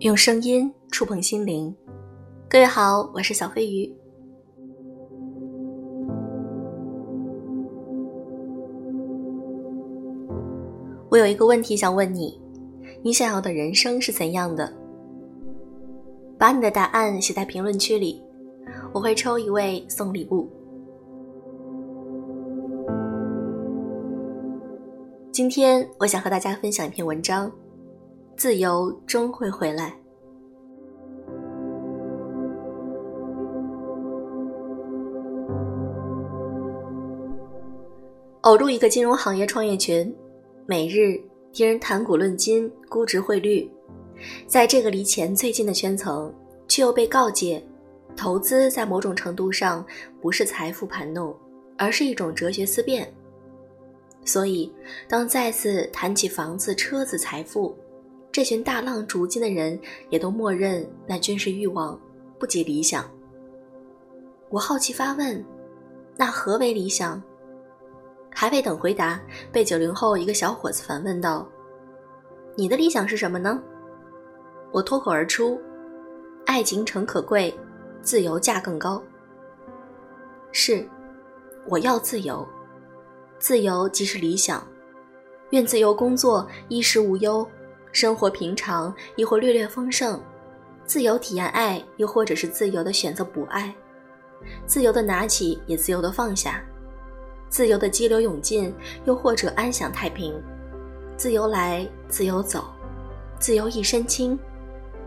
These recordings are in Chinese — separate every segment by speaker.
Speaker 1: 用声音触碰心灵。各位好，我是小飞鱼。我有一个问题想问你：你想要的人生是怎样的？把你的答案写在评论区里，我会抽一位送礼物。今天我想和大家分享一篇文章。自由终会回来。偶入一个金融行业创业群，每日听人谈股论金、估值、汇率，在这个离钱最近的圈层，却又被告诫，投资在某种程度上不是财富盘弄，而是一种哲学思辨。所以，当再次谈起房子、车子、财富，这群大浪逐金的人也都默认那均是欲望，不及理想。我好奇发问：那何为理想？还未等回答，被九零后一个小伙子反问道：“你的理想是什么呢？”我脱口而出：“爱情诚可贵，自由价更高。”是，我要自由，自由即是理想，愿自由工作，衣食无忧。生活平常，亦或略略丰盛；自由体验爱，又或者是自由的选择不爱；自由的拿起，也自由的放下；自由的激流勇进，又或者安享太平；自由来，自由走；自由一身轻，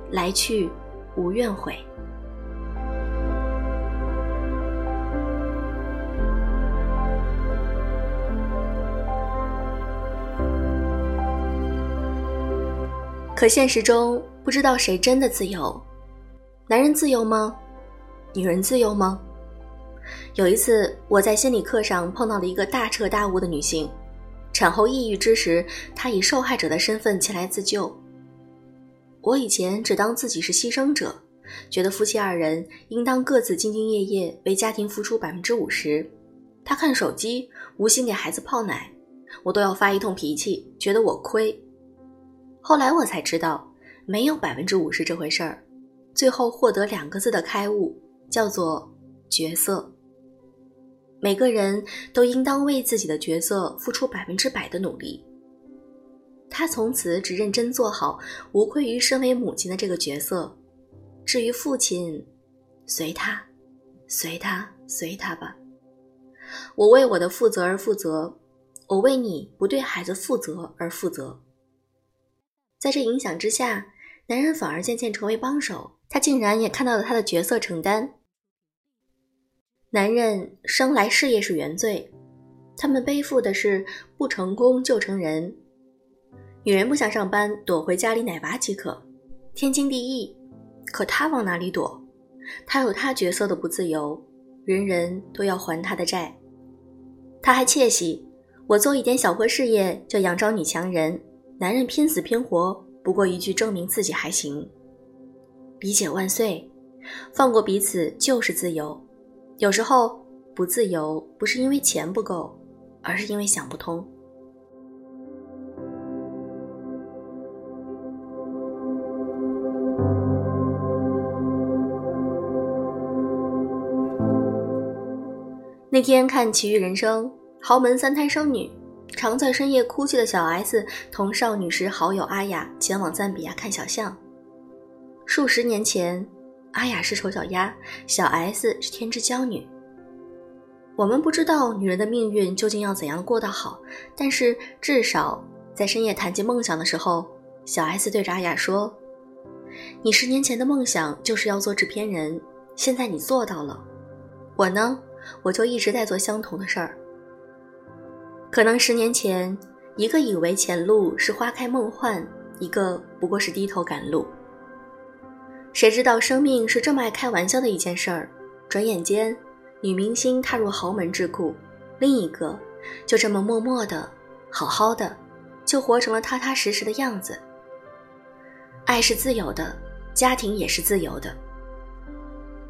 Speaker 1: 来去无怨悔。可现实中，不知道谁真的自由。男人自由吗？女人自由吗？有一次，我在心理课上碰到了一个大彻大悟的女性，产后抑郁之时，她以受害者的身份前来自救。我以前只当自己是牺牲者，觉得夫妻二人应当各自兢兢业业，为家庭付出百分之五十。她看手机，无心给孩子泡奶，我都要发一通脾气，觉得我亏。后来我才知道，没有百分之五十这回事儿。最后获得两个字的开悟，叫做角色。每个人都应当为自己的角色付出百分之百的努力。他从此只认真做好，无愧于身为母亲的这个角色。至于父亲，随他，随他，随他吧。我为我的负责而负责，我为你不对孩子负责而负责。在这影响之下，男人反而渐渐成为帮手。他竟然也看到了他的角色承担。男人生来事业是原罪，他们背负的是不成功就成人。女人不想上班，躲回家里奶娃即可，天经地义。可他往哪里躲？他有他角色的不自由，人人都要还他的债。他还窃喜，我做一点小破事业就仰招女强人。男人拼死拼活，不过一句证明自己还行。理解万岁，放过彼此就是自由。有时候不自由，不是因为钱不够，而是因为想不通。那天看《奇遇人生》，豪门三胎生女。常在深夜哭泣的小 S 同少女时好友阿雅前往赞比亚看小象。数十年前，阿雅是丑小鸭，小 S 是天之娇女。我们不知道女人的命运究竟要怎样过得好，但是至少在深夜谈及梦想的时候，小 S 对着阿雅说：“你十年前的梦想就是要做制片人，现在你做到了。我呢，我就一直在做相同的事儿。”可能十年前，一个以为前路是花开梦幻，一个不过是低头赶路。谁知道生命是这么爱开玩笑的一件事儿？转眼间，女明星踏入豪门智库，另一个就这么默默的、好好的，就活成了踏踏实实的样子。爱是自由的，家庭也是自由的。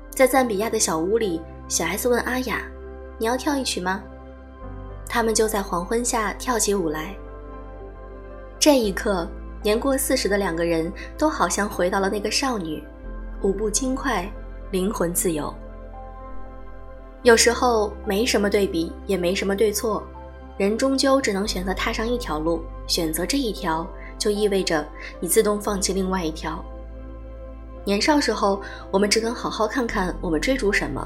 Speaker 1: 在赞比亚的小屋里，小 S 问阿雅：“你要跳一曲吗？”他们就在黄昏下跳起舞来。这一刻，年过四十的两个人都好像回到了那个少女，舞步轻快，灵魂自由。有时候没什么对比，也没什么对错，人终究只能选择踏上一条路，选择这一条，就意味着你自动放弃另外一条。年少时候，我们只肯好好看看我们追逐什么，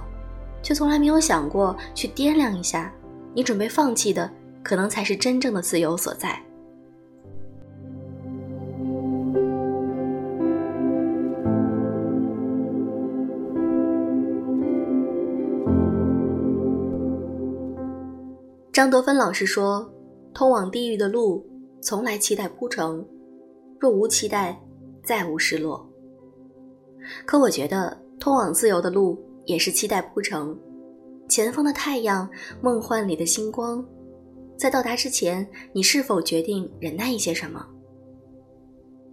Speaker 1: 却从来没有想过去掂量一下，你准备放弃的，可能才是真正的自由所在。张德芬老师说：“通往地狱的路，从来期待铺成；若无期待，再无失落。”可我觉得，通往自由的路也是期待铺成。前方的太阳，梦幻里的星光，在到达之前，你是否决定忍耐一些什么？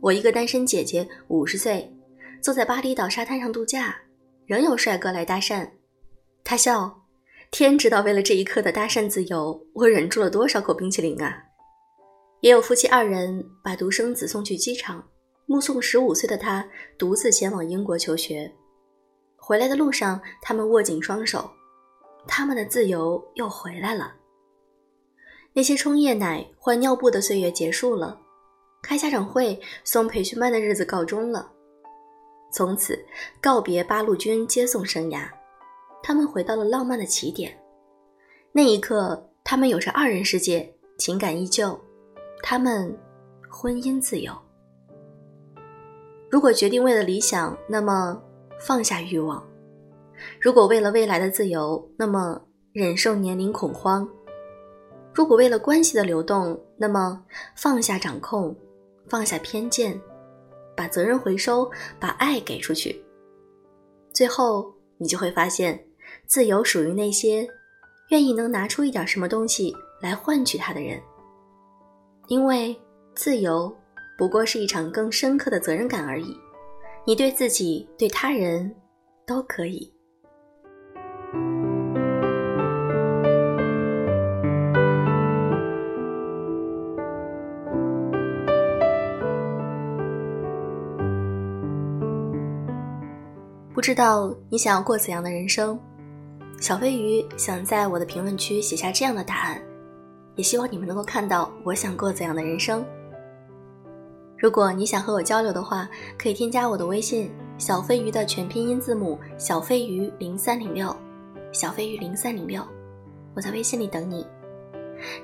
Speaker 1: 我一个单身姐姐，五十岁，坐在巴厘岛沙滩上度假，仍有帅哥来搭讪，他笑。天知道，为了这一刻的搭讪自由，我忍住了多少口冰淇淋啊！也有夫妻二人把独生子送去机场，目送十五岁的他独自前往英国求学。回来的路上，他们握紧双手，他们的自由又回来了。那些冲夜奶、换尿布的岁月结束了，开家长会、送培训班的日子告终了，从此告别八路军接送生涯。他们回到了浪漫的起点，那一刻，他们有着二人世界，情感依旧，他们婚姻自由。如果决定为了理想，那么放下欲望；如果为了未来的自由，那么忍受年龄恐慌；如果为了关系的流动，那么放下掌控，放下偏见，把责任回收，把爱给出去。最后，你就会发现。自由属于那些愿意能拿出一点什么东西来换取它的人，因为自由不过是一场更深刻的责任感而已。你对自己、对他人都可以。不知道你想要过怎样的人生？小飞鱼想在我的评论区写下这样的答案，也希望你们能够看到我想过怎样的人生。如果你想和我交流的话，可以添加我的微信“小飞鱼”的全拼音字母“小飞鱼零三零六”，小飞鱼零三零六，我在微信里等你。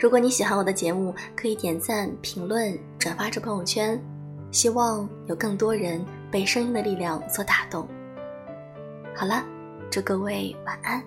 Speaker 1: 如果你喜欢我的节目，可以点赞、评论、转发至朋友圈，希望有更多人被声音的力量所打动。好了，祝各位晚安。